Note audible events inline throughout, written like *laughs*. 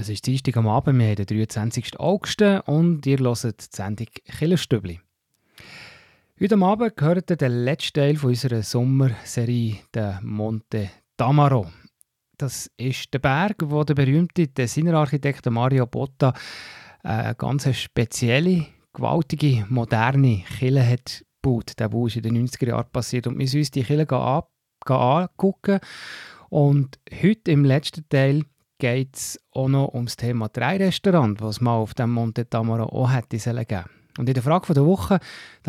Es ist Dienstag am Abend, wir haben den 23. August und ihr hört die Sendung Killerstübli. Heute Abend gehört der letzte Teil unserer Sommerserie, der Monte Tamaro. Das ist der Berg, wo der berühmte Designerarchitekt Mario Botta eine ganz spezielle, gewaltige, moderne Kille hat gebaut. Der Bau ist in den 90er Jahren passiert und wir müssen uns die Kille angucken. Und heute im letzten Teil geht es auch noch ums Thema Drei-Restaurant, was mal auf dem Monte Tamaro auch hätte geben Und in der Frage der Woche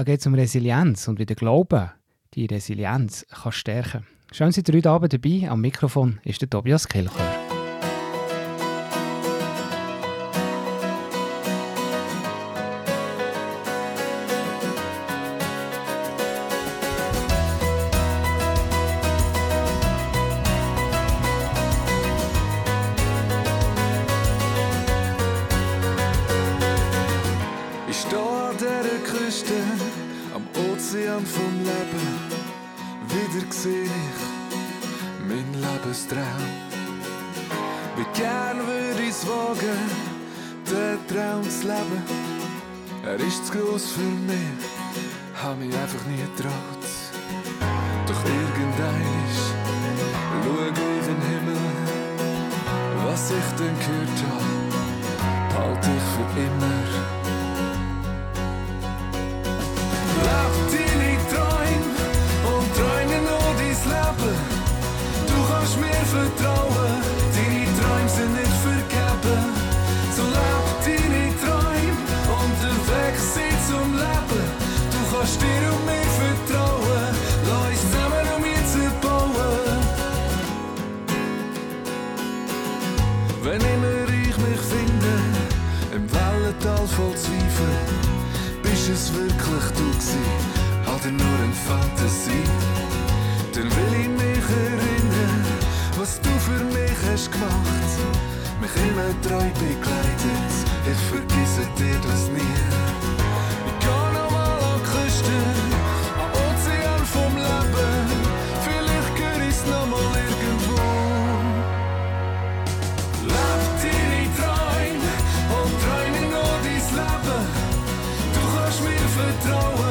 geht es um Resilienz und wie der Glaube die Resilienz kann stärken kann. Schön, Sie heute Abend dabei. Am Mikrofon ist der Tobias Kilcher. meer vertrouwen, die die Träume sind nicht vergeben. So leb deine Träume und der Weg sieht zum Leben. Du kannst dir und mir vertrauen, lass uns zusammen um jetzt bauen. Wenn immer ich mich finde, im Wellental voll Zweifel, bist es wirklich du gewesen, hat nur eine Fantasie, dann will ich mich erinnern für mich hast gemacht, mich immer treu begleitet. Ich vergesse dir das nie. Ich gehe nochmal an die Küste, am Ozean vom Leben. Vielleicht gehör ich's nochmal irgendwo. Leb deine Träume und träume noch dein Leben. Du kannst mir vertrauen.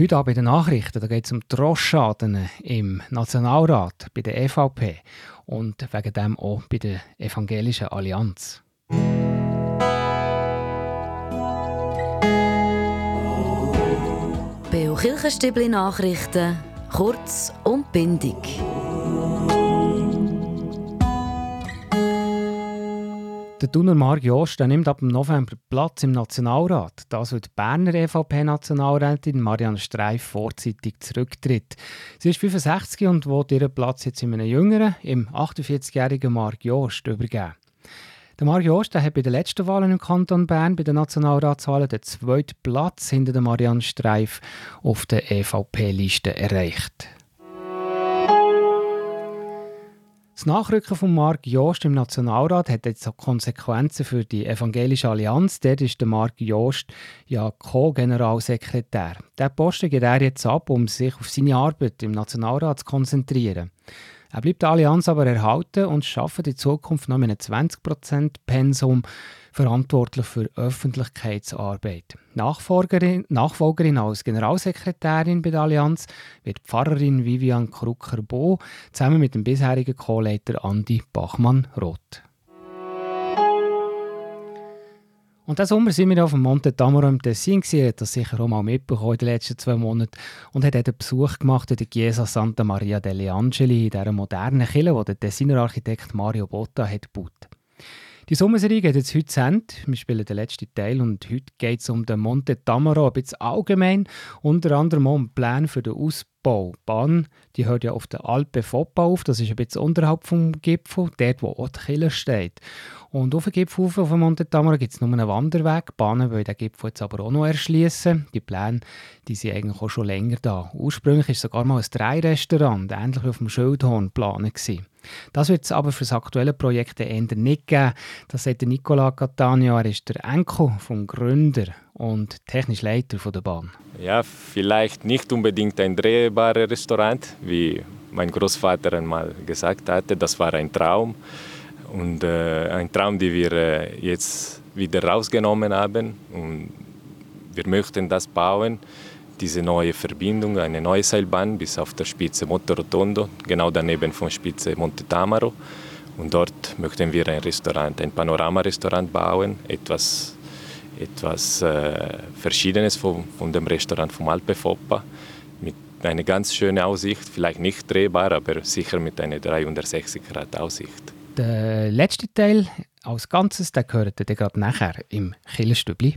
Heute Abend bei den Nachrichten geht es um Droschschaden im Nationalrat bei der EVP und wegen dem auch bei der Evangelischen Allianz. Beo Kirchenstübli Nachrichten, kurz und bindig. Der Thuner Marc Jost nimmt ab November Platz im Nationalrat. Das wird die Berner EVP-Nationalrätin Marianne Streif vorzeitig zurücktritt. Sie ist 65 und will ihren Platz jetzt in einem jüngeren, im 48-jährigen Marc Jost übergeben. Der Marc Jost hat bei den letzten Wahlen im Kanton Bern bei den Nationalratswahlen den zweiten Platz hinter der Marianne Streif auf der EVP-Liste erreicht. Das Nachrücken von Marc Jost im Nationalrat hat jetzt auch Konsequenzen für die Evangelische Allianz. Dort ist der Marc Jost ja Co-Generalsekretär. Der Posten geht er jetzt ab, um sich auf seine Arbeit im Nationalrat zu konzentrieren. Er bleibt der Allianz aber erhalten und schafft in Zukunft noch mit einem 20% Pensum verantwortlich für Öffentlichkeitsarbeit. Nachfolgerin, Nachfolgerin als Generalsekretärin bei der Allianz wird Pfarrerin Vivian Krucker-Bo zusammen mit dem bisherigen Co-Leiter Andi Bachmann-Roth. Und diesen Sommer sind wir auf dem Monte Tamaro im Tessin. Ihr habt das sicher auch mal mitbekommen in den letzten zwei Monaten. Und hat einen Besuch gemacht in der Chiesa Santa Maria delle Angeli, in dieser modernen Kirche, die der Tessiner Architekt Mario Botta hat gebaut. Die Sommerserie geht jetzt heute zu Ende. Wir spielen den letzten Teil und heute geht es um den Monte Tamaro, ein bisschen allgemein. Unter anderem um Pläne für den Ausbau. Die Bahn die hört ja auf der Alpe Foppa auf, das ist ein bisschen unterhalb vom Gipfel, dort wo auch die Kille steht. Und auf dem Gipfel auf dem Monte Tamaro gibt es nur einen Wanderweg. Die Bahnen wollen den Gipfel jetzt aber auch noch erschließen. Die Pläne die sind eigentlich auch schon länger da. Ursprünglich war sogar mal ein Dreirestaurant, ähnlich wie auf dem Schildhorn, geplant. Das wird es aber für das aktuelle Projekt eher nicht geben. Das sagt Nicola Catania. Er ist der Enkel vom Gründer und technisch Leiter der Bahn. Ja, vielleicht nicht unbedingt ein drehbares Restaurant, wie mein Großvater einmal gesagt hatte. Das war ein Traum und äh, ein Traum, den wir äh, jetzt wieder rausgenommen haben. Und wir möchten das bauen diese neue Verbindung, eine neue Seilbahn bis auf der Spitze Monte Rotondo, genau daneben von Spitze Monte Tamaro. Und dort möchten wir ein Restaurant, ein Panoramarestaurant bauen, etwas, etwas äh, Verschiedenes von, von dem Restaurant vom Alpe Foppa, mit einer ganz schönen Aussicht, vielleicht nicht drehbar, aber sicher mit einer 360 Grad Aussicht. Der letzte Teil als Ganzes, der gehört dann gerade nachher im Killerstübli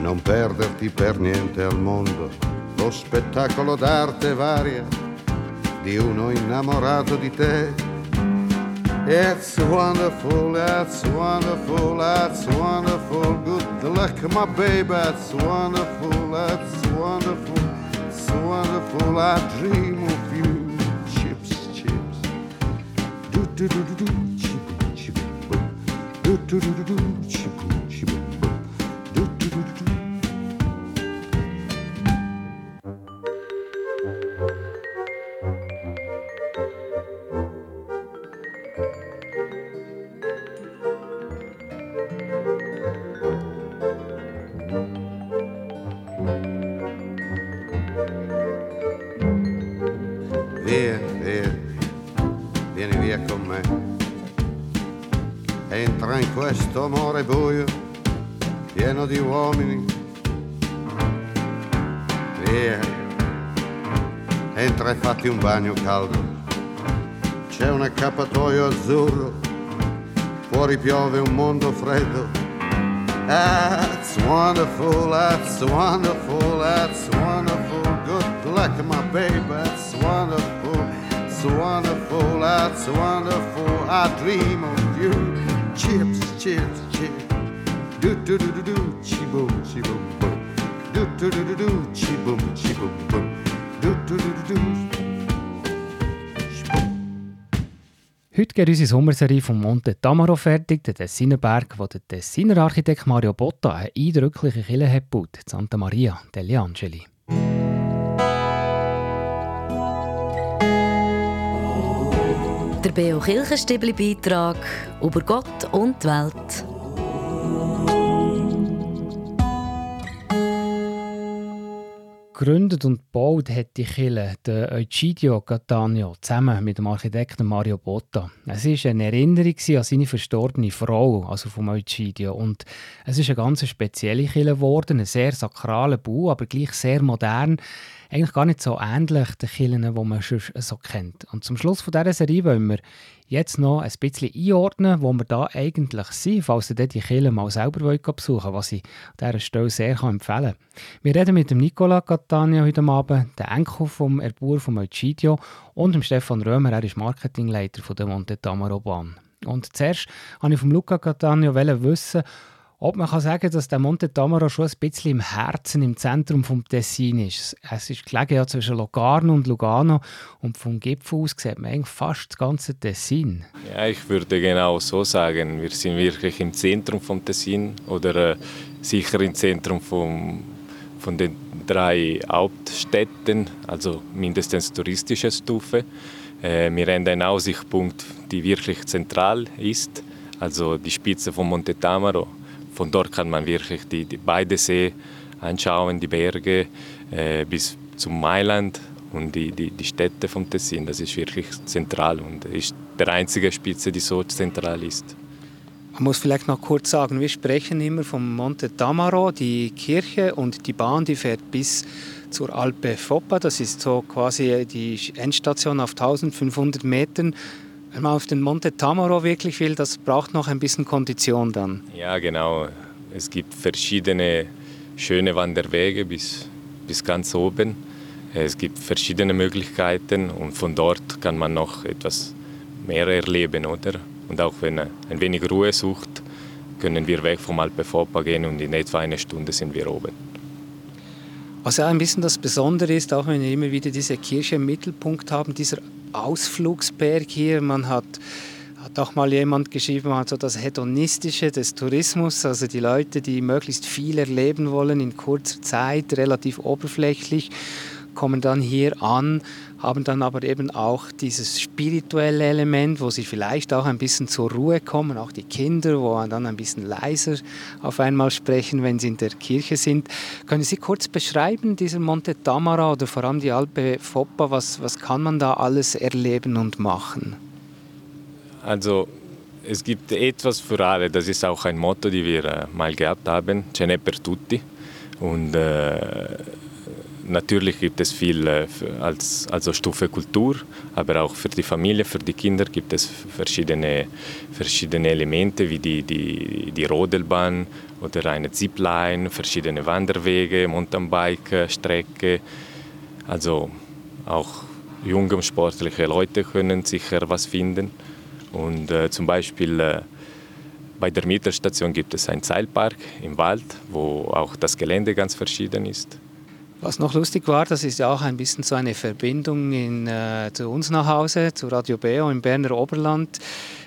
non perderti per niente al mondo lo spettacolo d'arte varia di uno innamorato di te. It's wonderful, it's wonderful, it's wonderful. Good luck, my baby, it's wonderful, it's wonderful, it's wonderful. I dream mondo freddo. That's wonderful, that's wonderful, that's wonderful. Good luck, my baby, that's wonderful, it's wonderful, that's wonderful. I dream of you. Chips, chips, chips. Do do do do do, chi boom, chi boom. Do do do do do, chi boom, chi boom boom. Do do do do do. Heute geht unsere Sommerserie vom Monte Tamaro fertig, der Tessiner Berg, wo der Tessiner Architekt Mario Botta eine eindrückliche Kirche hat gebaut, Santa Maria degli Angeli. Der Beo Kirchenstibli-Beitrag über Gott und die Welt. Gegründet und gebaut hat die Kille der Egidio Cattaneo zusammen mit dem Architekten Mario Botta. Es war eine Erinnerung an seine verstorbene Frau, also vom Egidio. Und es ist eine ganz spezielle Kille geworden, ein sehr sakraler Bau, aber gleich sehr modern eigentlich gar nicht so ähnlich den Killen, die man schon so kennt. Und zum Schluss von dieser Serie wollen wir jetzt noch ein bisschen einordnen, wo wir da eigentlich sind, falls ihr die Killen mal selber besuchen wollt, was ich an dieser Stelle sehr empfehlen kann. Wir reden mit dem Nicola Catania heute Abend, der Enkel vom Erbauer von Egidio und dem Stefan Römer, er ist Marketingleiter von der Monte Tamaro Bahn. Und zuerst wollte ich von Luca Catania wissen, ob man kann sagen dass der Monte Tamaro schon ein bisschen im Herzen, im Zentrum des Tessin ist. Es ist gelegen ja zwischen Locarno und Lugano und vom Gipfel aus sieht man eigentlich fast das ganze Tessin. Ja, ich würde genau so sagen. Wir sind wirklich im Zentrum des Tessin oder äh, sicher im Zentrum vom, von den drei Hauptstädten, also mindestens touristische Stufe. Äh, wir haben einen Aussichtspunkt, der wirklich zentral ist, also die Spitze von Monte Tamaro von dort kann man wirklich die, die beide See anschauen, die Berge äh, bis zum Mailand und die, die, die Städte vom Tessin. Das ist wirklich zentral und ist der einzige Spitze, die so zentral ist. Man muss vielleicht noch kurz sagen, wir sprechen immer vom Monte Tamaro, die Kirche und die Bahn, die fährt bis zur Alpe Foppa. Das ist so quasi die Endstation auf 1500 Metern. Wenn man auf den Monte Tamaro wirklich will, das braucht noch ein bisschen Kondition dann. Ja, genau. Es gibt verschiedene schöne Wanderwege bis, bis ganz oben. Es gibt verschiedene Möglichkeiten und von dort kann man noch etwas mehr erleben, oder? Und auch wenn man ein wenig Ruhe sucht, können wir weg vom Alpe Fopa gehen und in etwa eine Stunde sind wir oben. Was ja ein bisschen das Besondere ist, auch wenn wir immer wieder diese Kirche im Mittelpunkt haben, dieser Ausflugsberg hier. Man hat, hat auch mal jemand geschrieben, also das Hedonistische des Tourismus, also die Leute, die möglichst viel erleben wollen in kurzer Zeit, relativ oberflächlich, kommen dann hier an haben dann aber eben auch dieses spirituelle Element, wo sie vielleicht auch ein bisschen zur Ruhe kommen, auch die Kinder, wo dann ein bisschen leiser auf einmal sprechen, wenn sie in der Kirche sind. Können Sie kurz beschreiben, dieser Monte Tamara oder vor allem die Alpe Foppa, was, was kann man da alles erleben und machen? Also es gibt etwas für alle, das ist auch ein Motto, das wir äh, mal gehabt haben, Ce n'è per tutti. Und äh, Natürlich gibt es viel äh, als also Stufe Kultur, aber auch für die Familie, für die Kinder gibt es verschiedene, verschiedene Elemente wie die, die, die Rodelbahn oder eine Zipline, verschiedene Wanderwege, Mountainbike-Strecke. Also auch junge und sportliche Leute können sicher was finden. Und äh, zum Beispiel äh, bei der Mittelstation gibt es einen Seilpark im Wald, wo auch das Gelände ganz verschieden ist. Was noch lustig war, das ist ja auch ein bisschen so eine Verbindung in, äh, zu uns nach Hause, zu Radio Beo im Berner Oberland.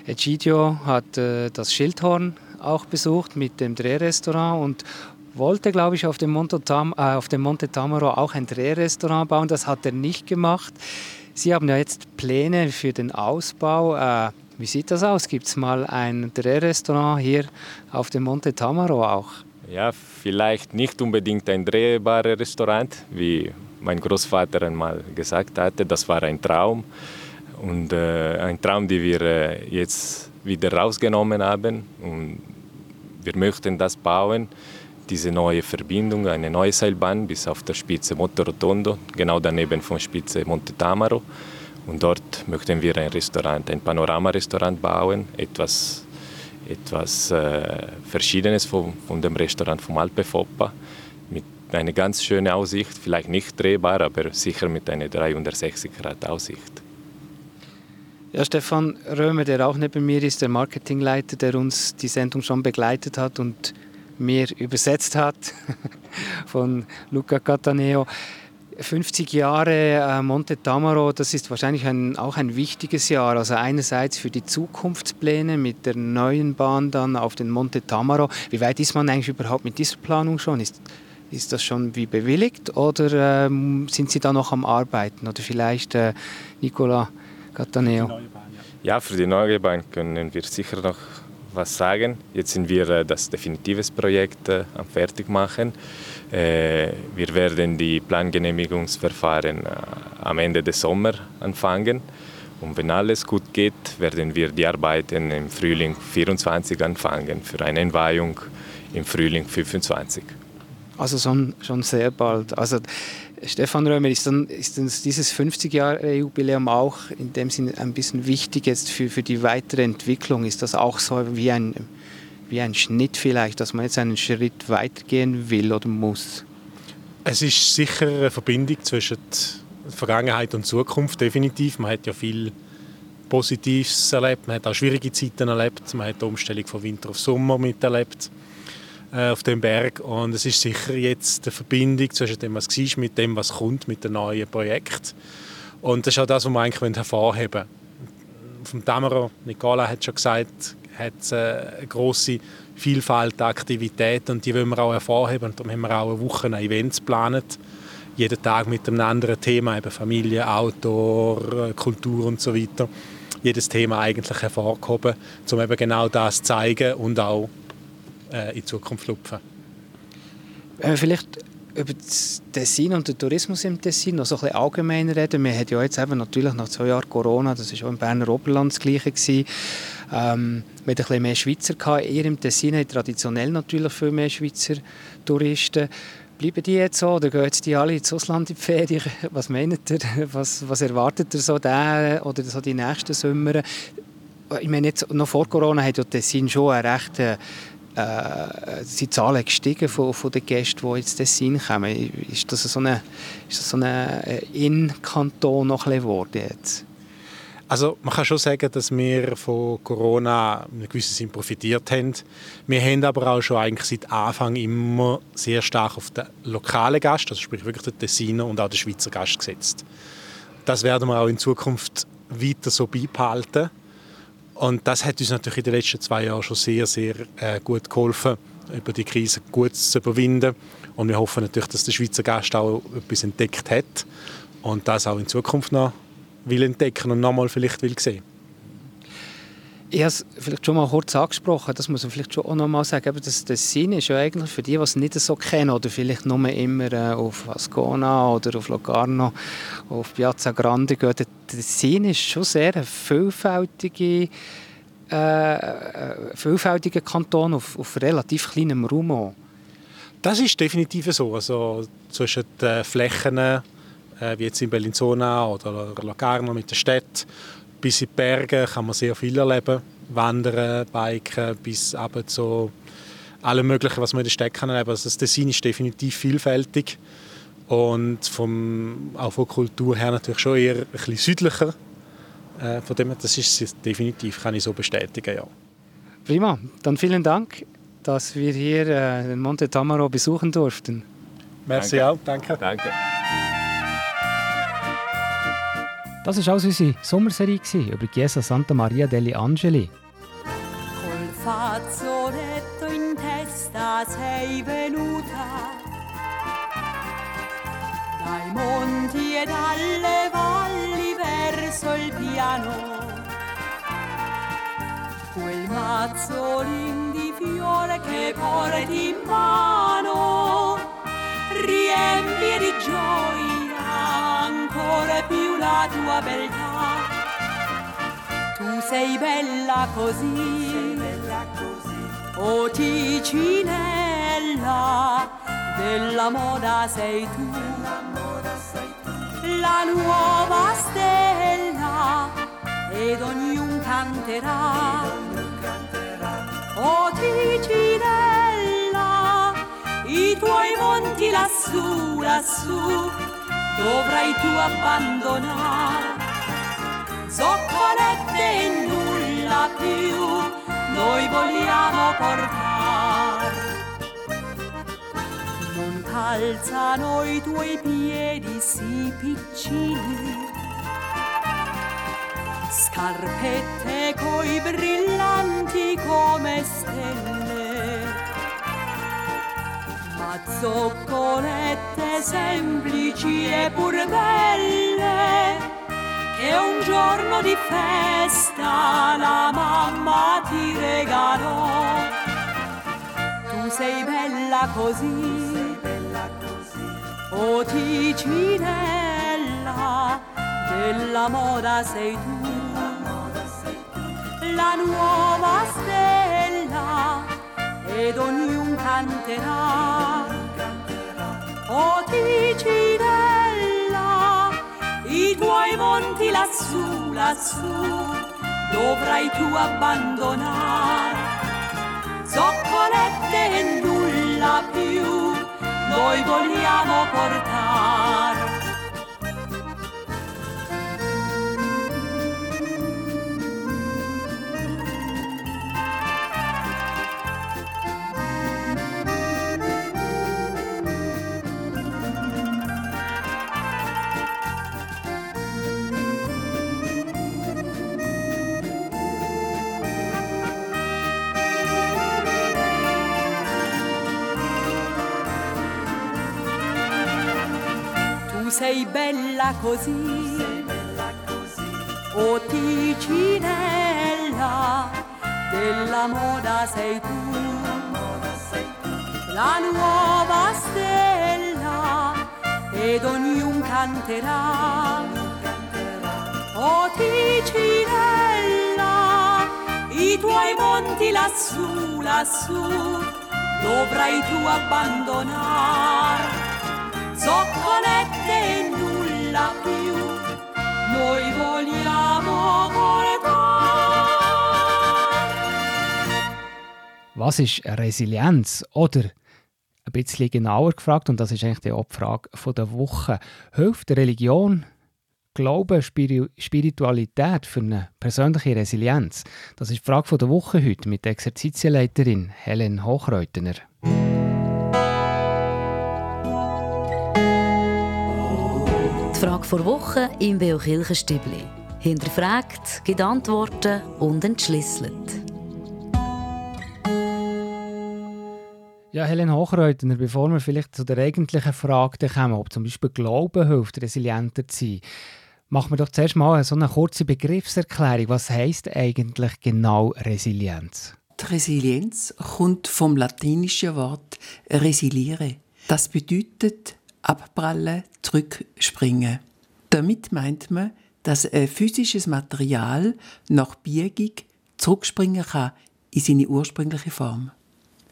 Egidio hat äh, das Schildhorn auch besucht mit dem Drehrestaurant und wollte, glaube ich, auf dem, Monte, Tam, äh, auf dem Monte Tamaro auch ein Drehrestaurant bauen. Das hat er nicht gemacht. Sie haben ja jetzt Pläne für den Ausbau. Äh, wie sieht das aus? Gibt es mal ein Drehrestaurant hier auf dem Monte Tamaro auch? Ja, vielleicht nicht unbedingt ein drehbares Restaurant, wie mein Großvater einmal gesagt hatte. Das war ein Traum. Und äh, ein Traum, den wir äh, jetzt wieder rausgenommen haben. Und wir möchten das bauen, diese neue Verbindung, eine neue Seilbahn bis auf der Spitze Monte Rotondo, genau daneben von Spitze Monte Tamaro. Und dort möchten wir ein Restaurant, ein Panoramarestaurant bauen, etwas etwas äh, Verschiedenes von, von, dem Restaurant vom Alpe Foppa mit einer ganz schönen Aussicht, vielleicht nicht drehbar, aber sicher mit einer 360 Grad Aussicht. Ja, Stefan Römer, der auch neben mir ist, der Marketingleiter, der uns die Sendung schon begleitet hat und mir übersetzt hat *laughs* von Luca Cataneo. 50 Jahre äh, Monte Tamaro, das ist wahrscheinlich ein, auch ein wichtiges Jahr. Also einerseits für die Zukunftspläne mit der neuen Bahn dann auf den Monte Tamaro. Wie weit ist man eigentlich überhaupt mit dieser Planung schon? Ist, ist das schon wie bewilligt oder ähm, sind Sie da noch am Arbeiten? Oder vielleicht äh, Nicola Cataneo? Ja, für die neue Bahn können wir sicher noch was sagen. Jetzt sind wir äh, das definitive Projekt äh, am fertig machen. Äh, wir werden die Plangenehmigungsverfahren am Ende des Sommers anfangen. Und wenn alles gut geht, werden wir die Arbeiten im Frühling 24 anfangen für eine Entweihung im Frühling 25. Also schon, schon sehr bald. Also Stefan Römer, ist, dann, ist dann dieses 50-Jahre-Jubiläum auch in dem Sinne ein bisschen wichtig jetzt für, für die weitere Entwicklung? Ist das auch so wie ein, wie ein Schnitt vielleicht, dass man jetzt einen Schritt weitergehen will oder muss? Es ist sicher eine Verbindung zwischen Vergangenheit und Zukunft, definitiv. Man hat ja viel Positives erlebt, man hat auch schwierige Zeiten erlebt, man hat die Umstellung von Winter auf Sommer miterlebt äh, auf dem Berg und es ist sicher jetzt die Verbindung zwischen dem, was war, mit dem, was kommt, mit dem neuen Projekt. Und das ist auch das, was wir eigentlich hervorheben wollen. Vom Dämmerer, Nicola hat schon gesagt, hat es äh, eine grosse Vielfalt an Aktivitäten und die wollen wir auch hervorheben. Und darum haben wir auch eine Woche Events geplant. Jeden Tag mit einem anderen Thema, eben Familie, Outdoor, äh, Kultur und so weiter. Jedes Thema eigentlich hervorgehoben, um eben genau das zu zeigen und auch äh, in Zukunft lupfen. Wenn wir vielleicht über das Tessin und den Tourismus im Tessin noch so ein bisschen allgemein reden. Wir haben ja jetzt eben natürlich nach zwei Jahren Corona, das war auch im Berner Oberland das Gleiche, gewesen, ähm, hatten ein bisschen mehr Schweizer. Gehabt. Ihr im Tessin habt traditionell natürlich viel mehr Schweizer Touristen. Bleiben die jetzt so oder gehen jetzt die alle ins Ausland in die Ferien? *laughs* Was meint ihr? Was, was erwartet ihr so den, oder so die nächsten Sommer? Ich meine, jetzt, noch vor Corona hat ja Tessin schon eine recht äh, sind die Zahlen gestiegen von, von den Gästen, die jetzt Tessin kommen. Ist das so ein so äh, In-Kanton noch geworden jetzt? Also man kann schon sagen, dass wir von Corona in gewissem Sinn profitiert haben. Wir haben aber auch schon eigentlich seit Anfang immer sehr stark auf den lokalen Gast, also sprich wirklich den Tessiner und auch den Schweizer Gast gesetzt. Das werden wir auch in Zukunft weiter so beibehalten. Und das hat uns natürlich in den letzten zwei Jahren schon sehr, sehr äh, gut geholfen, über die Krise gut zu überwinden. Und wir hoffen natürlich, dass der Schweizer Gast auch etwas entdeckt hat und das auch in Zukunft noch will entdecken und nochmal vielleicht will sehen. Ich habe es vielleicht schon mal kurz angesprochen, das muss man vielleicht schon auch noch mal sagen, aber das, das Sinn ist ja eigentlich für die, die es nicht so kennen oder vielleicht nur immer äh, auf Ascona oder auf Locarno, auf Piazza Grande gehen, der, der Sinn ist schon sehr ein vielfältige, äh, äh, vielfältiger Kanton auf, auf relativ kleinem Raum. Das ist definitiv so. Also zwischen den Flächen, äh, wie jetzt in Bellinzona oder Locarno mit der Stadt, bis in die Berge kann man sehr viel erleben. Wandern, Biken, bis eben zu allem Möglichen, was man in der Stadt kann erleben. Also das Design ist definitiv vielfältig und vom, auch von Kultur her natürlich schon eher ein bisschen südlicher. Äh, von dem das ist definitiv, kann ich so bestätigen, ja. Prima, dann vielen Dank, dass wir hier äh, den Monte Tamaro besuchen durften. Merci danke. auch, danke. Danke. Das war also unsere Sommerserie über Chiesa Santa Maria degli Angeli. Col fazzoletto in testa sei venuta. Dai monti e dalle valli verso il piano. Quel mazzolin di fiore che porti in mano. Riempie di gioia ancora più la tua beltà. Tu sei bella così, sei bella oh Ticinella, della moda sei tu, la nuova stella, ed ognun canterà. Oh Ticinella, i tuoi monti lassù, lassù, dovrai tu abbandonare. Zoccolette e nulla più noi vogliamo portare. Non calzano i tuoi piedi sì piccini, scarpette coi brillanti come stelle ma zoccolette semplici e pur belle che un giorno di festa la mamma ti regalò. Tu sei bella così, oh Ticinella, della moda sei tu, la nuova stella ed ognuno canterà. Ticinella, i tuoi monti lassù, lassù, dovrai tu abbandonare. Zoccolette e nulla più, noi vogliamo portare. Tu sei bella così, oh Ticinella, della moda sei tu, la nuova stella ed ognuno canterà. Oh Ticinella, i tuoi monti lassù, lassù, dovrai tu abbandonare nulla più, noi vogliamo portare. Was ist Resilienz? Oder ein bisschen genauer gefragt, und das ist eigentlich die Abfrage der Woche, hilft Religion, Glaube, Spiri Spiritualität für eine persönliche Resilienz? Das ist die Frage der Woche heute mit der Exerzitienleiterin Helen Hochreutener. Die Frage vor Woche im Beo Kirchenstübli. Hinterfragt, gibt Antworten und entschlüsselt. Ja, Helen Hochreutener, bevor wir vielleicht zu der eigentlichen Frage kommen, ob zum Beispiel Glauben hilft, resilienter zu sein, machen wir doch zuerst mal so eine kurze Begriffserklärung. Was heißt eigentlich genau Resilienz? Die Resilienz kommt vom latinischen Wort resiliere. Das bedeutet abprallen, zurückspringen. Damit meint man, dass ein physisches Material nach Biegung zurückspringen kann in seine ursprüngliche Form.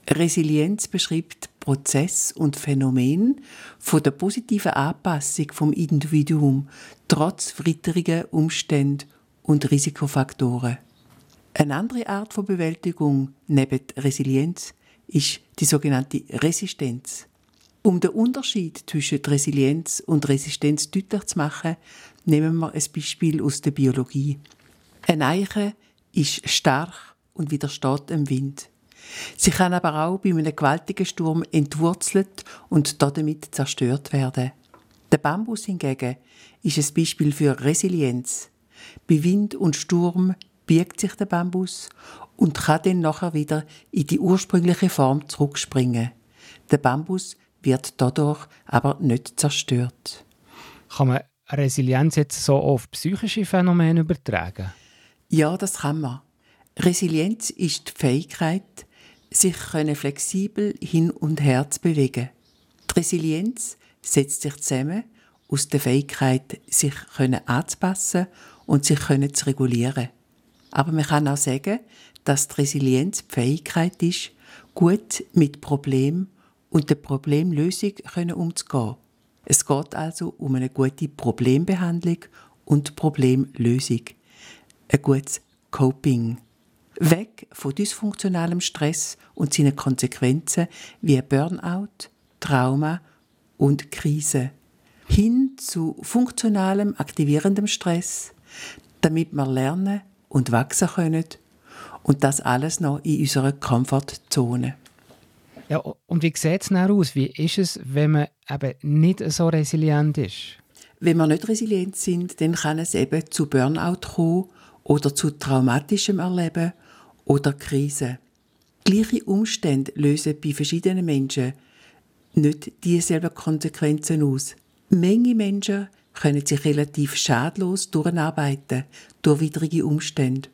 Resilienz beschreibt Prozess und Phänomen von der positiven Anpassung vom Individuum trotz widriger Umstände und Risikofaktoren. Eine andere Art von Bewältigung neben Resilienz ist die sogenannte Resistenz. Um den Unterschied zwischen Resilienz und Resistenz deutlich zu machen, nehmen wir ein Beispiel aus der Biologie. Eine Eiche ist stark und widersteht dem Wind. Sie kann aber auch bei einem gewaltigen Sturm entwurzelt und damit zerstört werden. Der Bambus hingegen ist ein Beispiel für Resilienz. Bei Wind und Sturm biegt sich der Bambus und kann dann nachher wieder in die ursprüngliche Form zurückspringen. Der Bambus wird dadurch aber nicht zerstört. Kann man Resilienz jetzt so auf psychische Phänomene übertragen? Ja, das kann man. Resilienz ist die Fähigkeit, sich flexibel hin und her zu bewegen. Die Resilienz setzt sich zusammen aus der Fähigkeit, sich anzupassen und sich zu regulieren. Aber man kann auch sagen, dass die Resilienz die Fähigkeit ist, gut mit Problemen und der Problemlösung umzugehen. Es geht also um eine gute Problembehandlung und Problemlösung. Ein gutes Coping. Weg von dysfunktionalem Stress und seinen Konsequenzen wie Burnout, Trauma und Krise. Hin zu funktionalem, aktivierendem Stress, damit wir lernen und wachsen können. Und das alles noch in unserer Komfortzone. Ja, und wie sieht es dann aus? Wie ist es, wenn man eben nicht so resilient ist? Wenn wir nicht resilient sind, dann kann es eben zu Burnout kommen oder zu traumatischem Erleben oder Krise. Gleiche Umstände lösen bei verschiedenen Menschen nicht dieselben Konsequenzen aus. Menge Menschen können sich relativ schadlos durcharbeiten durch widrige Umstände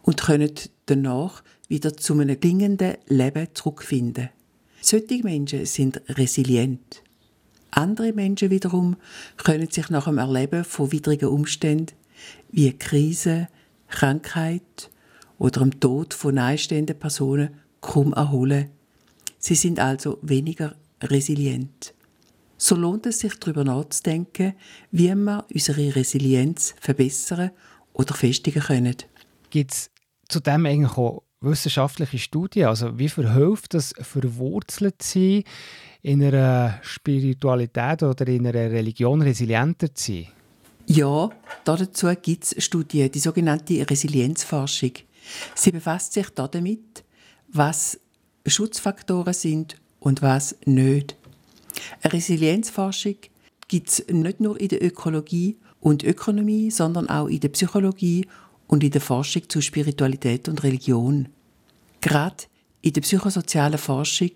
und können danach wieder zu einem gelingenden Leben zurückfinden. Solche Menschen sind resilient. Andere Menschen wiederum können sich nach dem Erleben von widrigen Umständen wie Krise, Krankheit oder dem Tod von nahestehenden Personen kaum erholen. Sie sind also weniger resilient. So lohnt es sich darüber nachzudenken, wie wir unsere Resilienz verbessern oder festigen können. Gibt es zudem eigentlich auch wissenschaftliche Studien? Also wie verhilft das verwurzelt sein, in einer Spiritualität oder in einer Religion resilienter zu sein? Ja, dazu gibt es Studien, die sogenannte Resilienzforschung. Sie befasst sich damit, was Schutzfaktoren sind und was nicht. Eine Resilienzforschung gibt es nicht nur in der Ökologie und Ökonomie, sondern auch in der Psychologie und in der Forschung zu Spiritualität und Religion. Gerade in der psychosozialen Forschung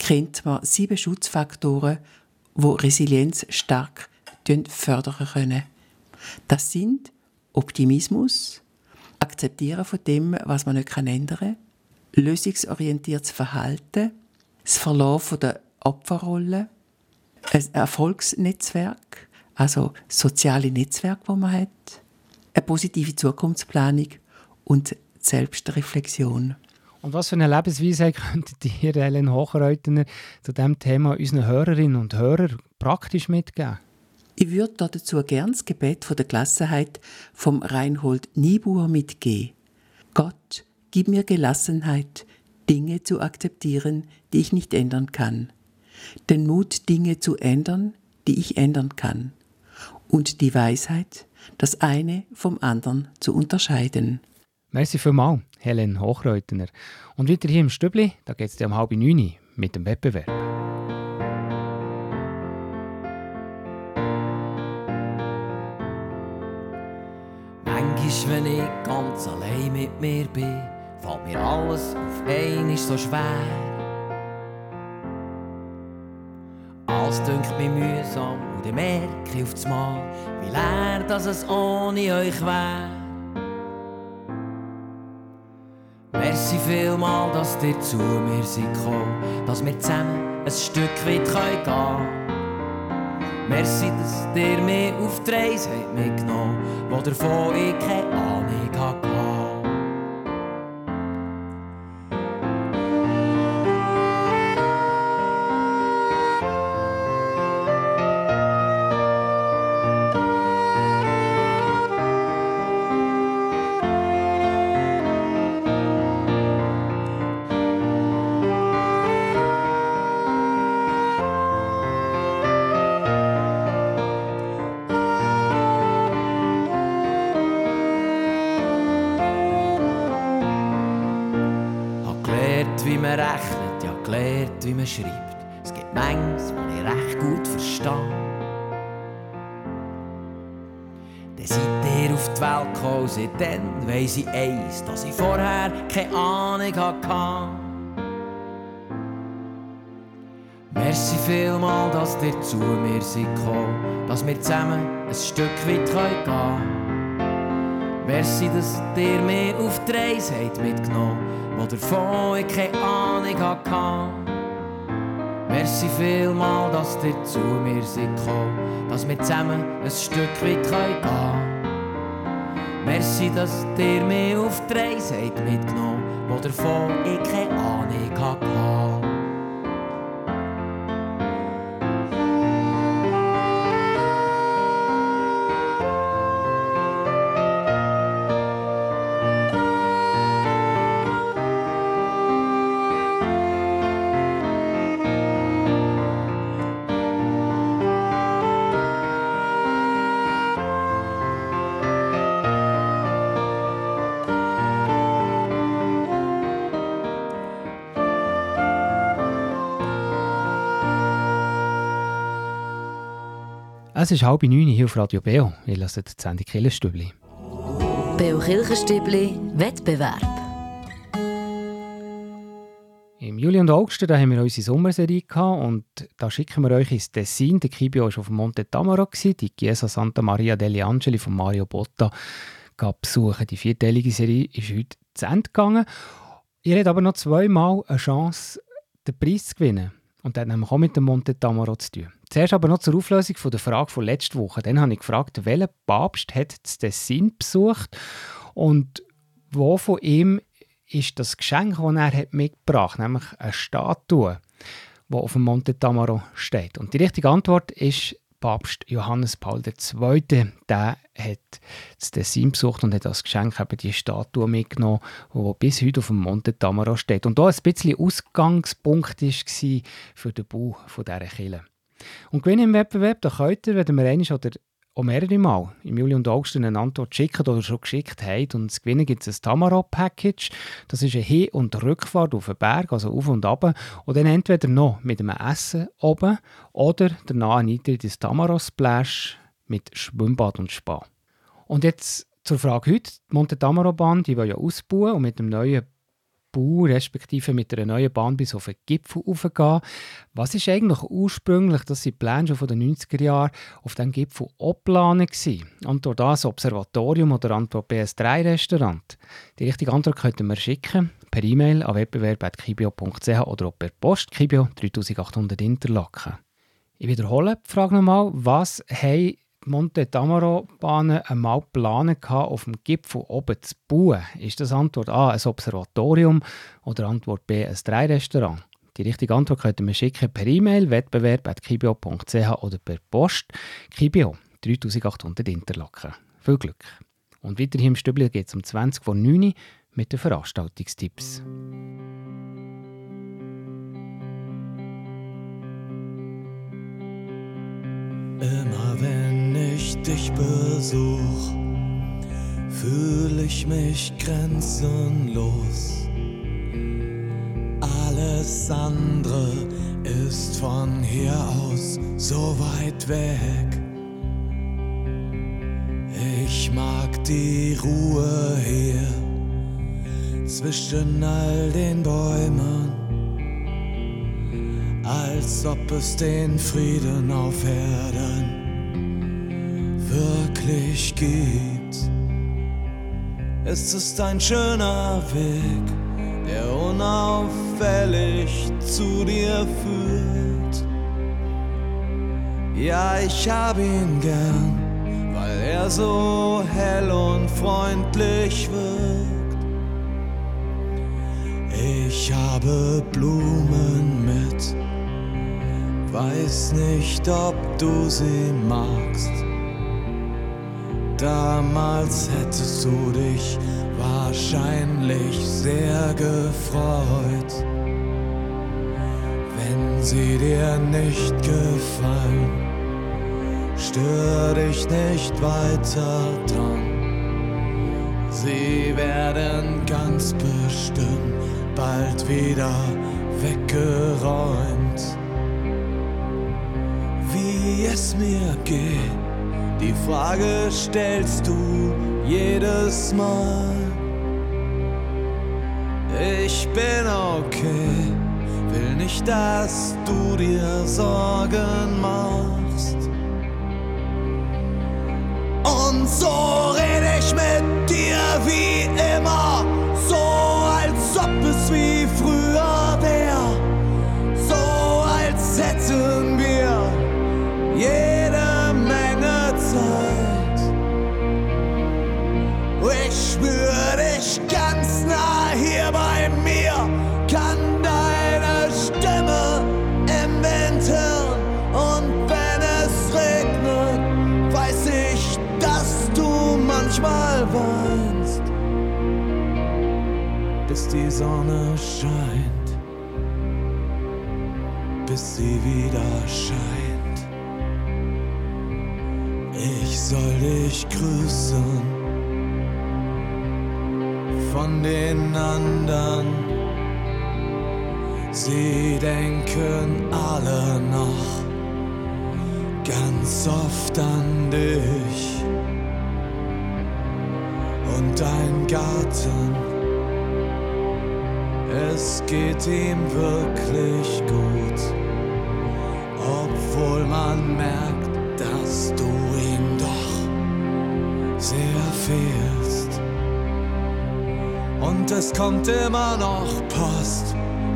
kennt man sieben Schutzfaktoren, wo Resilienz stark fördern können. Das sind Optimismus, Akzeptieren von dem, was man nicht ändern kann, lösungsorientiertes Verhalten, das Verlassen der Opferrolle, ein Erfolgsnetzwerk, also soziale Netzwerk, wo man hat, eine positive Zukunftsplanung und Selbstreflexion. Und was für eine Lebensweise *laughs* könntet ihr, Helen Hochreutner, zu diesem Thema unseren Hörerinnen und Hörern praktisch mitgeben? Ich würde dazu gern das Gebet von der Gelassenheit vom Reinhold Niebuhr mitgeben. Gott, gib mir Gelassenheit, Dinge zu akzeptieren, die ich nicht ändern kann. Den Mut, Dinge zu ändern, die ich ändern kann. Und die Weisheit, das eine vom anderen zu unterscheiden. Merci vielmals, Helen Hochreutner. Und wieder hier im Stübli, da geht es um halb neun mit dem Wettbewerb. Manchmal, wenn ich ganz allein mit mir bin, fällt mir alles auf einmal so schwer. Alles dünkt mir mühsam und ich merke auf das Mal, wie leer dass es ohne euch wäre. Merci vielmal, dass ihr zu mir seid gekommen, dass wir zusammen ein Stück weit gehen können. Merci, dass ihr mich auf die Reise mitgenommen habt, wo davon ich keine Ahnung weiss ich eins, dass ich vorher keine Ahnung hatte. Merci vielmal, dass ihr zu mir seid gekommen, dass wir zusammen ein Stück weit gehen können. Merci, dass ihr mich auf die Reise mitgenommen habt, wo davon ich keine Ahnung hatte. Merci vielmal, dass ihr zu mir seid gekommen, dass wir zusammen ein Stück weit gehen können. Merci, dass ihr mich auf die Reise mitgenommen wo davon ich keine Ahnung hatte. Es ist halb neun hier auf Radio Beo. Ich lasse die Sendung Killenstübli. Beo Kirchenstübli Wettbewerb. Im Juli und August da haben wir unsere Sommerserie gehabt und da schicken wir euch ins Tessin. Der Kibio war auf Monte Tamaro, die Chiesa Santa Maria degli Angeli von Mario Botta besuchen. Die vierteilige Serie ist heute zu Ende gegangen. Ihr habt aber noch zweimal eine Chance, den Preis zu gewinnen. Und das hat nämlich auch mit dem Monte Tamaro zu tun. Zuerst aber noch zur Auflösung von der Frage von letzter Woche. Dann habe ich gefragt, welcher Papst hat das Tessin besucht und wo von ihm ist das Geschenk, das er hat mitgebracht hat, nämlich eine Statue, die auf dem Monte Tamaro steht. Und die richtige Antwort ist Papst Johannes Paul II. Der hat das Tessin besucht und hat als Geschenk eben die Statue mitgenommen, die bis heute auf dem Monte Tamaro steht. Und da ein bisschen Ausgangspunkt war für den Bau dieser Kille. Und gewinnen im Wettbewerb, da könnt ihr, wenn wir einmal oder auch mehrere Mal im Juli und August eine Antwort schicken oder schon geschickt haben. Und das Gewinnen gibt es ein Tamaro-Package. Das ist eine Hin- und Rückfahrt auf den Berg, also auf und ab. Und dann entweder noch mit einem Essen oben oder danach ein Eintritt ins Tamaro-Splash mit Schwimmbad und Spa. Und jetzt zur Frage heute. Die Monte Tamaro-Bahn, die will ja ausbauen und mit dem neuen Bau, respektive mit einer neuen Bahn bis auf den Gipfel raufgehen. Was ist eigentlich ursprünglich, dass die Pläne schon von den 90er Jahren auf dem Gipfel geplant waren? Antwort A, das Observatorium oder Antwort B, ein Drei-Restaurant? Die richtige Antwort könnten wir schicken per E-Mail an wettbewerb.kibio.ch oder auch per Post Kibio 3800 Interlaken. Ich wiederhole die Frage nochmal. Was haben Monte Tamaro-Bahnen einmal geplant, auf dem Gipfel oben zu bauen? Ist das Antwort A ein Observatorium oder Antwort B ein Drei-Restaurant? Die richtige Antwort könnt ihr schicken per E-Mail wettbewerb.kibio.ch oder per Post. Kibio 3800 Interlaken. Viel Glück! Und weiter hier im Stübli geht es um 20 vor 9 Uhr mit den Veranstaltungstipps. Immer wenn ich dich besuch, fühle ich mich grenzenlos. Alles andere ist von hier aus so weit weg. Ich mag die Ruhe hier zwischen all den Bäumen als ob es den Frieden auf Erden wirklich gibt. Es ist ein schöner Weg, der unauffällig zu dir führt. Ja, ich hab ihn gern, weil er so hell und freundlich wirkt. Ich habe Blumen mit Weiß nicht, ob du sie magst. Damals hättest du dich wahrscheinlich sehr gefreut. Wenn sie dir nicht gefallen, stör dich nicht weiter dran. Sie werden ganz bestimmt bald wieder weggeräumt es mir geht. Die Frage stellst du jedes Mal. Ich bin okay, will nicht, dass du dir Sorgen machst. Sonne scheint, bis sie wieder scheint. Ich soll dich grüßen von den anderen. Sie denken alle noch ganz oft an dich und dein Garten es geht ihm wirklich gut, obwohl man merkt, dass du ihm doch sehr fehlst. Und es kommt immer noch Post,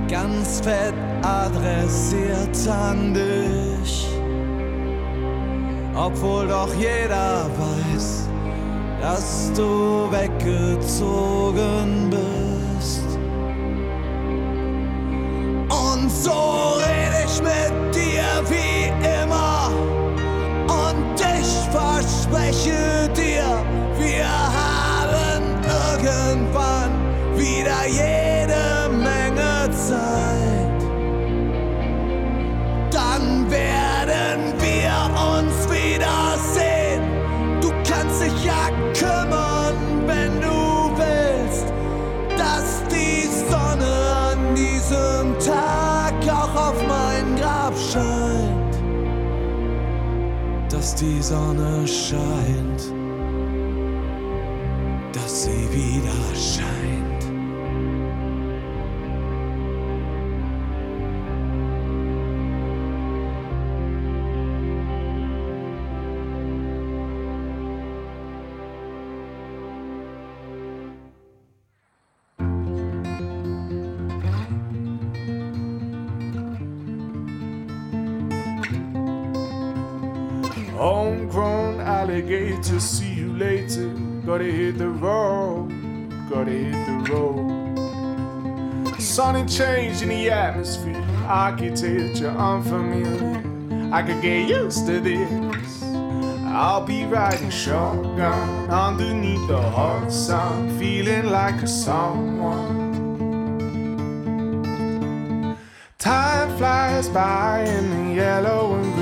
ganz fett adressiert an dich. Obwohl doch jeder weiß, dass du weggezogen bist. So rede ich mit dir wie immer. Und ich verspreche dir, wir haben irgendwann wieder jede Dass die Sonne scheint, alligator, see you later. Gotta hit the road, gotta hit the road. Sunny change in the atmosphere, architecture unfamiliar. I could get used to this. I'll be riding shotgun underneath the hot sun, feeling like a someone. Time flies by in the yellow and green.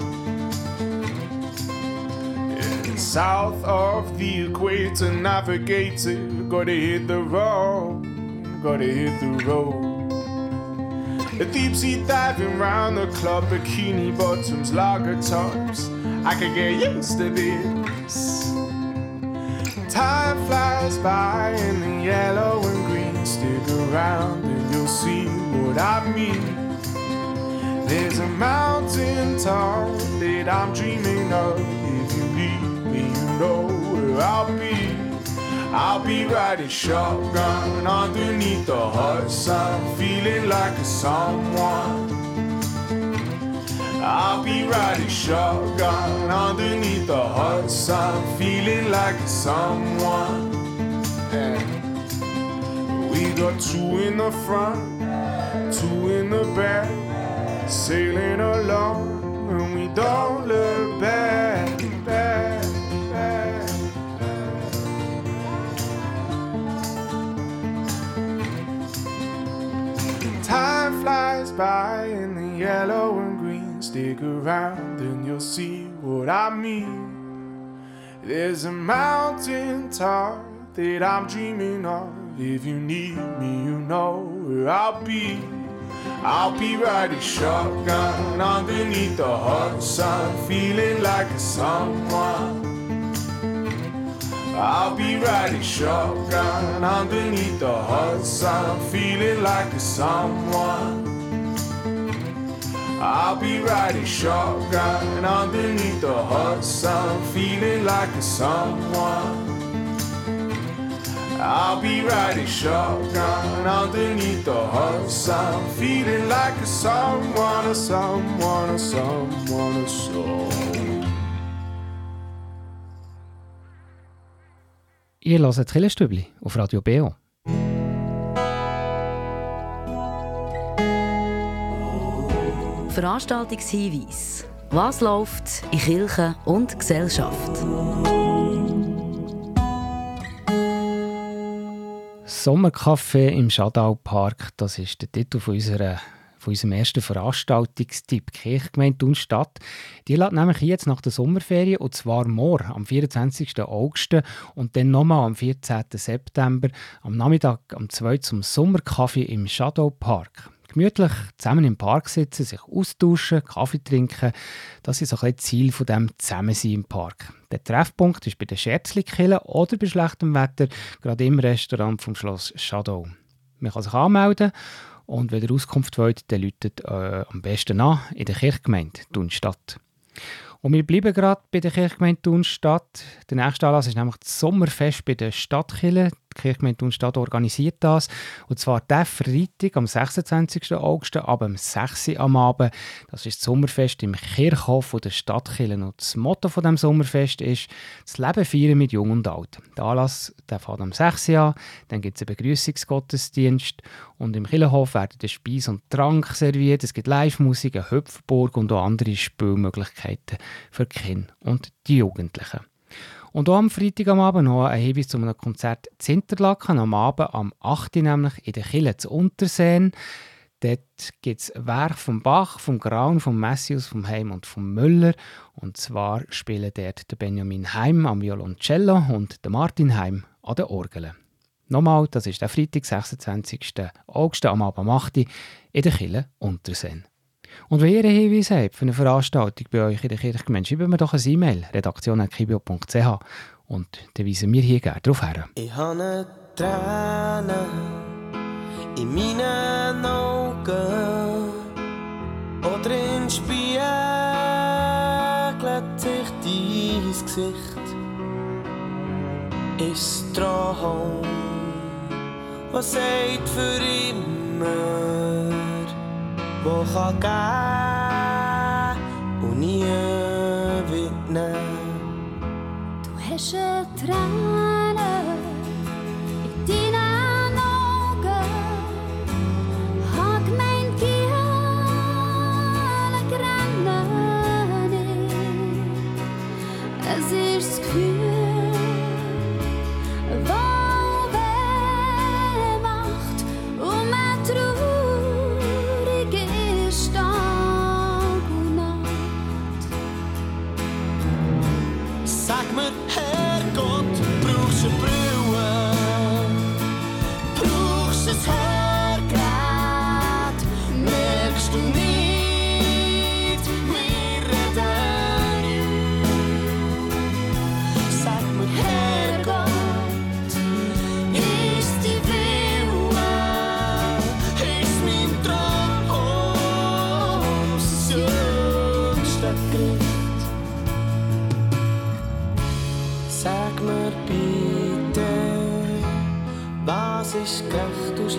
South of the equator, navigator, gotta hit the road, gotta hit the road. A deep sea diving round the club, bikini bottoms, lager tops. I could get used to this. Time flies by in the yellow and green. Stick around and you'll see what I mean. There's a mountain top that I'm dreaming of. Know where I'll be. I'll be riding shotgun underneath the hot sun, feeling like a someone. I'll be riding shotgun underneath the hot sun, feeling like a someone. Yeah. We got two in the front, two in the back, sailing along, and we don't look back, back. Flies by in the yellow and green. Stick around and you'll see what I mean. There's a mountain top that I'm dreaming of. If you need me, you know where I'll be. I'll be riding shotgun underneath the hot sun, feeling like a someone. I'll be riding shotgun underneath the hot sun, feeling like a someone. I'll be riding shotgun underneath the hot sun, feeling like a someone. I'll be riding shotgun underneath the hot sun, feeling like a someone, a someone, a someone, a someone. Ihr hört Killerstübli auf Radio BO. Veranstaltungshinweis. Was läuft in Kirche und Gesellschaft? Sommercafé im Schadau Park, das ist der Titel von unserer von unserem ersten Veranstaltungstipp Kirchgemeinde Thunstadt. Die lädt nämlich jetzt nach der Sommerferien, und zwar morgen am 24. August und dann nochmal am 14. September am Nachmittag am 2 zum Sommerkaffee im Shadow Park gemütlich zusammen im Park sitzen, sich austauschen, Kaffee trinken. Das ist so ein Ziel von dem Zusammensein im Park. Der Treffpunkt ist bei den Scherzlikillen oder bei schlechtem Wetter gerade im Restaurant vom Schloss Shadow. Man kann sich anmelden und wenn ihr Auskunft wollt, dann läutet äh, am besten an in der Kirchgemeinde Thunstadt. Und wir bleiben gerade bei der Kirchgemeinde Thunstadt. Der nächste Anlass ist nämlich das Sommerfest bei der Stadtkille. Kirchgemeinde Thunstadt organisiert das. Und zwar der Freitag am 26. August ab um 6 Uhr am Abend. Das ist das Sommerfest im Kirchhof der Stadtkille. Und das Motto von dem Sommerfest ist «Das Leben feiern mit Jung und Alt». Der Anlass der fährt am 6 Uhr an. Dann gibt es einen Begrüßungsgottesdienst. Und im Kirchenhof werden der Speis und Trank serviert. Es gibt Live-Musik, eine Hüpfburg und auch andere Spielmöglichkeiten für die Kinder und die Jugendlichen. Und auch am Freitag am Abend noch ein Hinweis zu einem Konzert in Interlaken. Am Abend am 8. nämlich in der Kille zu Unterseen. Dort gibt es Werk vom Bach, vom Graun, vom Messius, vom Heim und vom Müller. Und zwar spielen dort der Benjamin Heim am Violoncello und der Martin Heim an der Orgel. Nochmal, das ist der Freitag, 26. August am Abend 8. in der Kille Unterseen. Und wenn ihr einen Hinweis habt für eine Veranstaltung bei euch in der Kirchgemeinde, schreibt mir doch eine E-Mail, redaktion.kibio.ch und dann weisen wir hier gerne darauf her. Ich habe Tränen in meinen Augen oder in sich dein Gesicht. Ist Traum, was sagt für immer? Wo kann geben und nie wird like mud. Hey.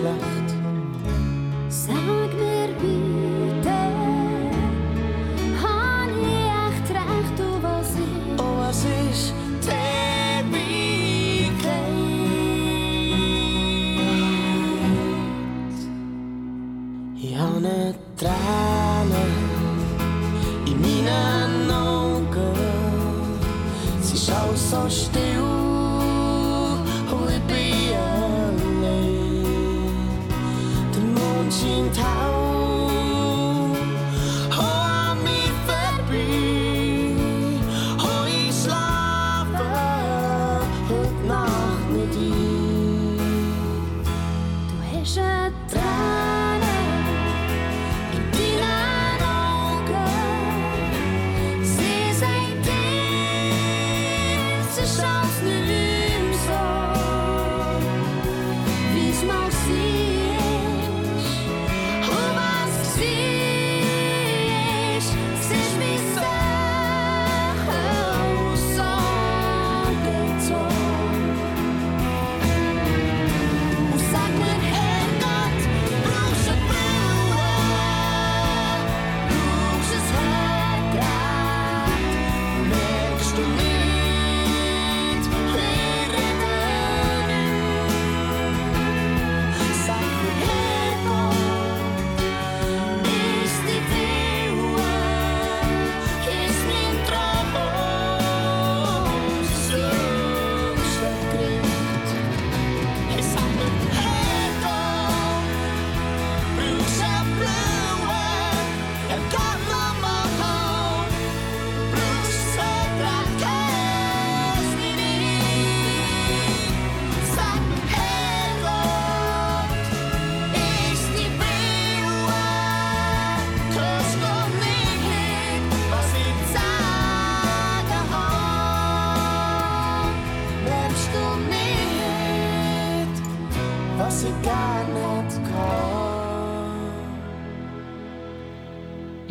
love.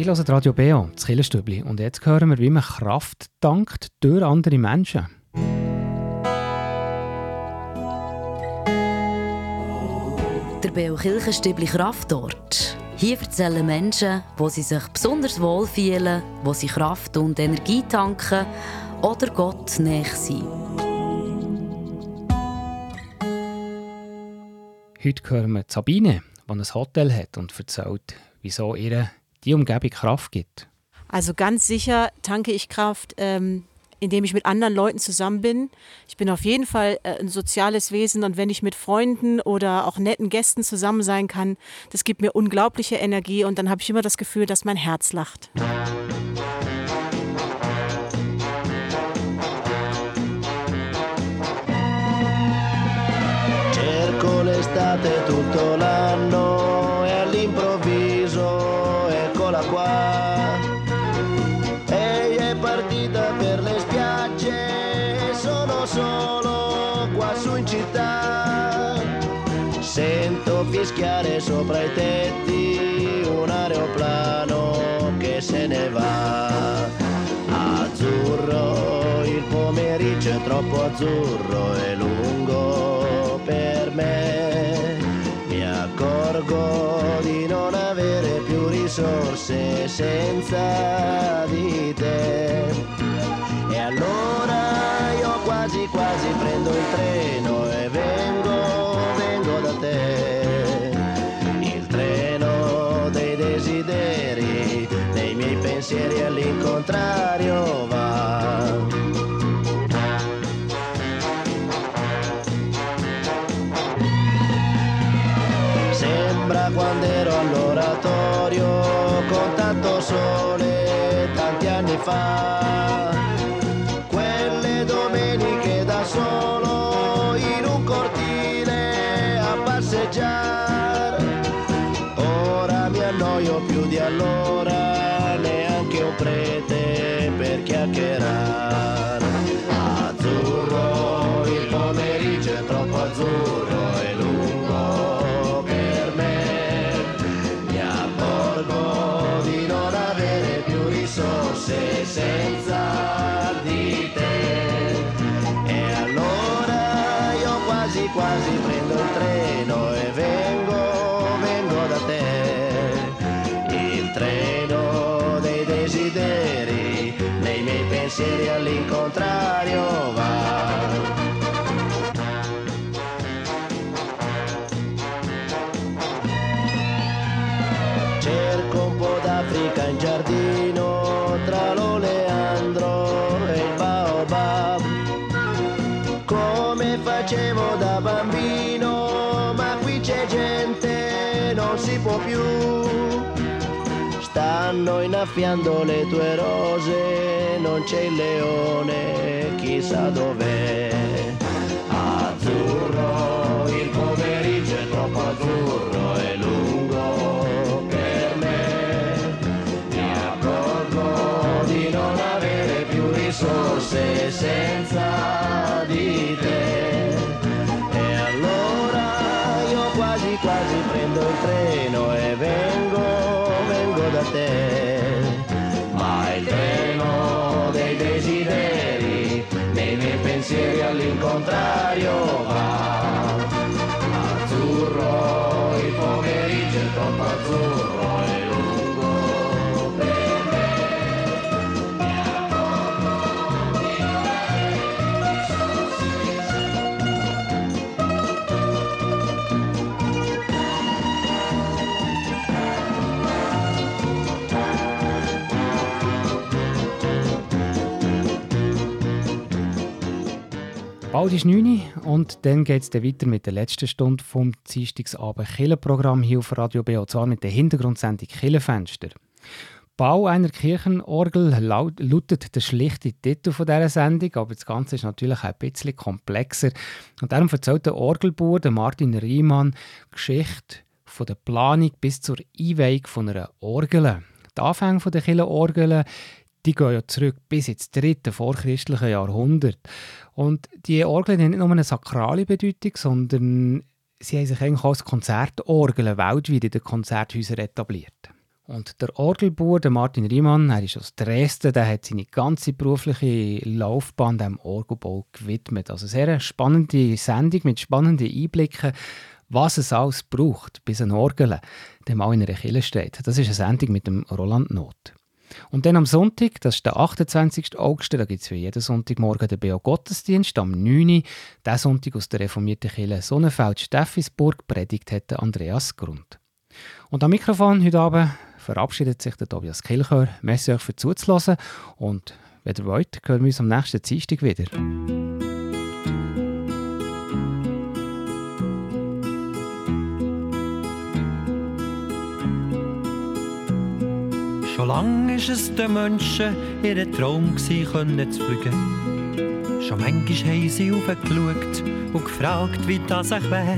Ich höre Radio BO, das Killerstübli, und jetzt hören wir, wie man Kraft dankt durch andere Menschen. Der BO Kirchenstübli Kraftort. Hier erzählen Menschen, wo sie sich besonders wohl fühlen, wo sie Kraft und Energie tanken oder Gott näher sind. Heute hören wir Sabine, die ein Hotel hat und erzählt, wieso ihr die Umgebung Kraft gibt. Also ganz sicher tanke ich Kraft, ähm, indem ich mit anderen Leuten zusammen bin. Ich bin auf jeden Fall äh, ein soziales Wesen und wenn ich mit Freunden oder auch netten Gästen zusammen sein kann, das gibt mir unglaubliche Energie und dann habe ich immer das Gefühl, dass mein Herz lacht. Fischiare sopra i tetti un aeroplano che se ne va. Azzurro, il pomeriggio è troppo azzurro e lungo per me. Mi accorgo di non avere più risorse senza di te. E allora io quasi quasi prendo il treno pensieri all'incontrario va. Sembra quando ero all'oratorio con tanto sole tanti anni fa. Quelle domeniche da solo in un cortile a passeggiare. Ora mi annoio più di allora, prete per chiacchierare. Innaffiando le tue rose, non c'è il leone, chissà dov'è. contrario. Bald ist 9 Uhr und dann geht es weiter mit der letzten Stunde vom Dienstagsabend Killenprogramm hier auf Radio B, und zwar mit der Hintergrundsendung Killenfenster. Bau einer Kirchenorgel laut, lautet der schlichte Titel von dieser Sendung, aber das Ganze ist natürlich ein bisschen komplexer. Und darum erzählt der Orgelbauer, Martin Riemann, Geschichte von der Planung bis zur Einweihung einer Orgel. Die Anfänge der Kirchenorgeln die gehen ja zurück bis ins dritte vorchristliche Jahrhundert. Und die Orgeln haben nicht nur eine sakrale Bedeutung, sondern sie haben sich eigentlich als Konzertorgeln weltweit in den Konzerthäusern etabliert. Und der Orgelbauer, der Martin Riemann, er ist aus Dresden, der hat seine ganze berufliche Laufbahn dem Orgelbau gewidmet. Also sehr eine spannende Sendung mit spannenden Einblicken, was es alles braucht, bis ein Orgel dem mal in einer Kille steht. Das ist eine Sendung mit dem Roland Not. Und dann am Sonntag, das ist der 28. August, da gibt es wie jeden Sonntagmorgen den BO Gottesdienst. Am 9. Uhr, der Sonntag aus der reformierten Kirche Sonnenfeld-Steffisburg, predigt hat Andreas Grund. Und am Mikrofon heute Abend verabschiedet sich der Tobias Kilchör. Merci euch für zuzulassen und wenn ihr wollt, hören wir uns am nächsten Dienstag wieder. Schon lange war es den Menschen ihr Traum, können zu fliegen. Schon manchmal haben sie aufgeschaut und gefragt, wie das ich wäre.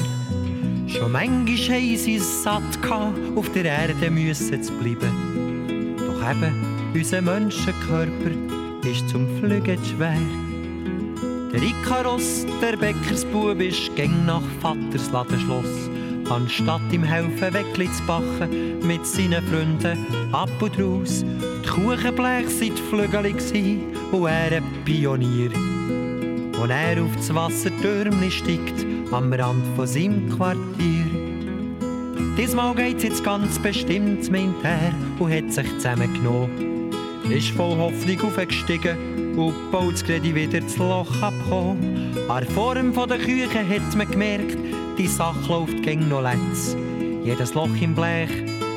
Schon manchmal haben sie es satt gehabt, auf der Erde müssen zu bleiben. Doch eben, unser Menschenkörper ist zum Fliegen schwer. Der Ikaros, der Bäckersbub, ist gäng nach Vaters Ladenschloss. Anstatt ihm helfen, Weckli zu backen, mit seinen Freunden ab und raus. Die Kuchenblech sind Flügel und er ein Pionier. Als er auf das Wassertürmchen steigt, am Rand von seinem Quartier. Diesmal geht's jetzt ganz bestimmt, meint er, und hat sich zusammengenommen. Ist voll Hoffnung aufgestiegen und baut gerade wieder das Loch abgekommen. An der Form der Küche hat man gemerkt, die Sache läuft gegen noch letzt. Jedes Loch im Blech,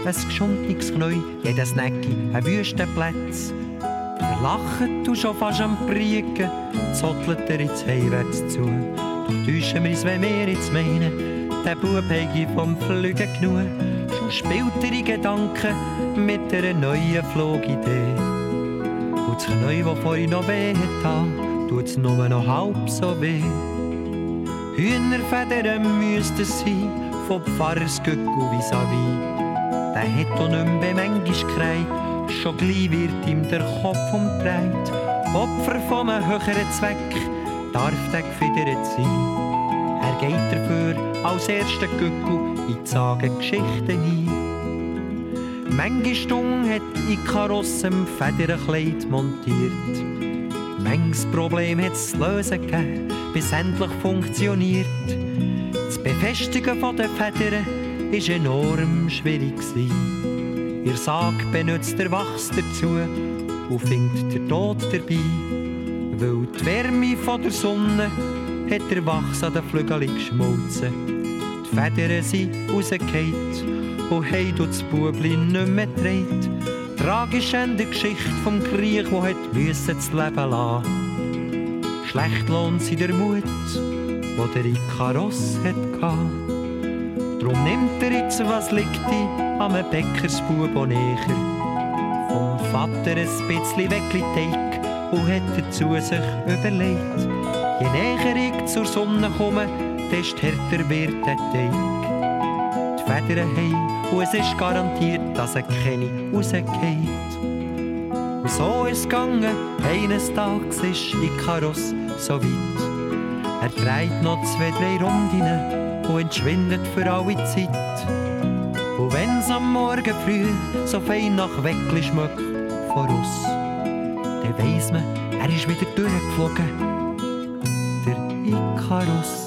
ein geschundiges Knäu, jedes Necki, ein Wüstenplatz. Verlachen du schon fast am Priegen, zottelt er jetzt heimwärts zu. Doch täuschen wir uns, wenn wir jetzt meinen, der Bub hätte vom Flügen genug. Schon spielt er in Gedanken mit einer neuen Flugidee. Und das Knie, das vorhin noch weh hat, tut's nur noch halb so weh. Hühnerfedern müssten sein, vom Pfarrersgöckel vis-à-vis. Der hat auch nicht mehr manchmal gekreit, schon gleich wird ihm der Kopf umdreht. Opfer von einem höheren Zweck darf der gefedert sein. Er geht dafür als erster Gückel in die Sagengeschichte ein. Manche Stunde hat Ikaros im Federnkleid montiert. Manches Problem hat es zu lösen gegeben, bis endlich funktioniert. Das Befestigen den Federn war enorm schwierig. Ihr Sarg benutzt der Wachs dazu und findet der Tod dabei. Weil die Wärme von der Sonne hat der Wachs an den Flügeln geschmolzen. Die Federn sind rausgefallen und haben das Bubli nicht mehr gedreht. Tragisch in der Geschichte vom Krieg, wo hat müssen das Leben lassen. Schlecht lohnt sie der Mut, wo der Ikaros hat gehabt. Drum nimmt er jetzt, was liegt am Bäckersbub auch näher. Vom Vater ein bisschen Weckli-Teig und hat dazu sich überlegt, je näher ich zur Sonne komme, desto härter wird der Teig. Die Federn haben und es ist garantiert, dass er keine rausgeht. Und so ist es gegangen, eines Tages ist Ikaros so weit. Er dreht noch zwei, drei Runden und entschwindet für alle Zeit. Und wenn's am Morgen früh so fein nach Weckli schmeckt voraus, dann weiss man, er ist wieder durchgeflogen. Der Ikaros.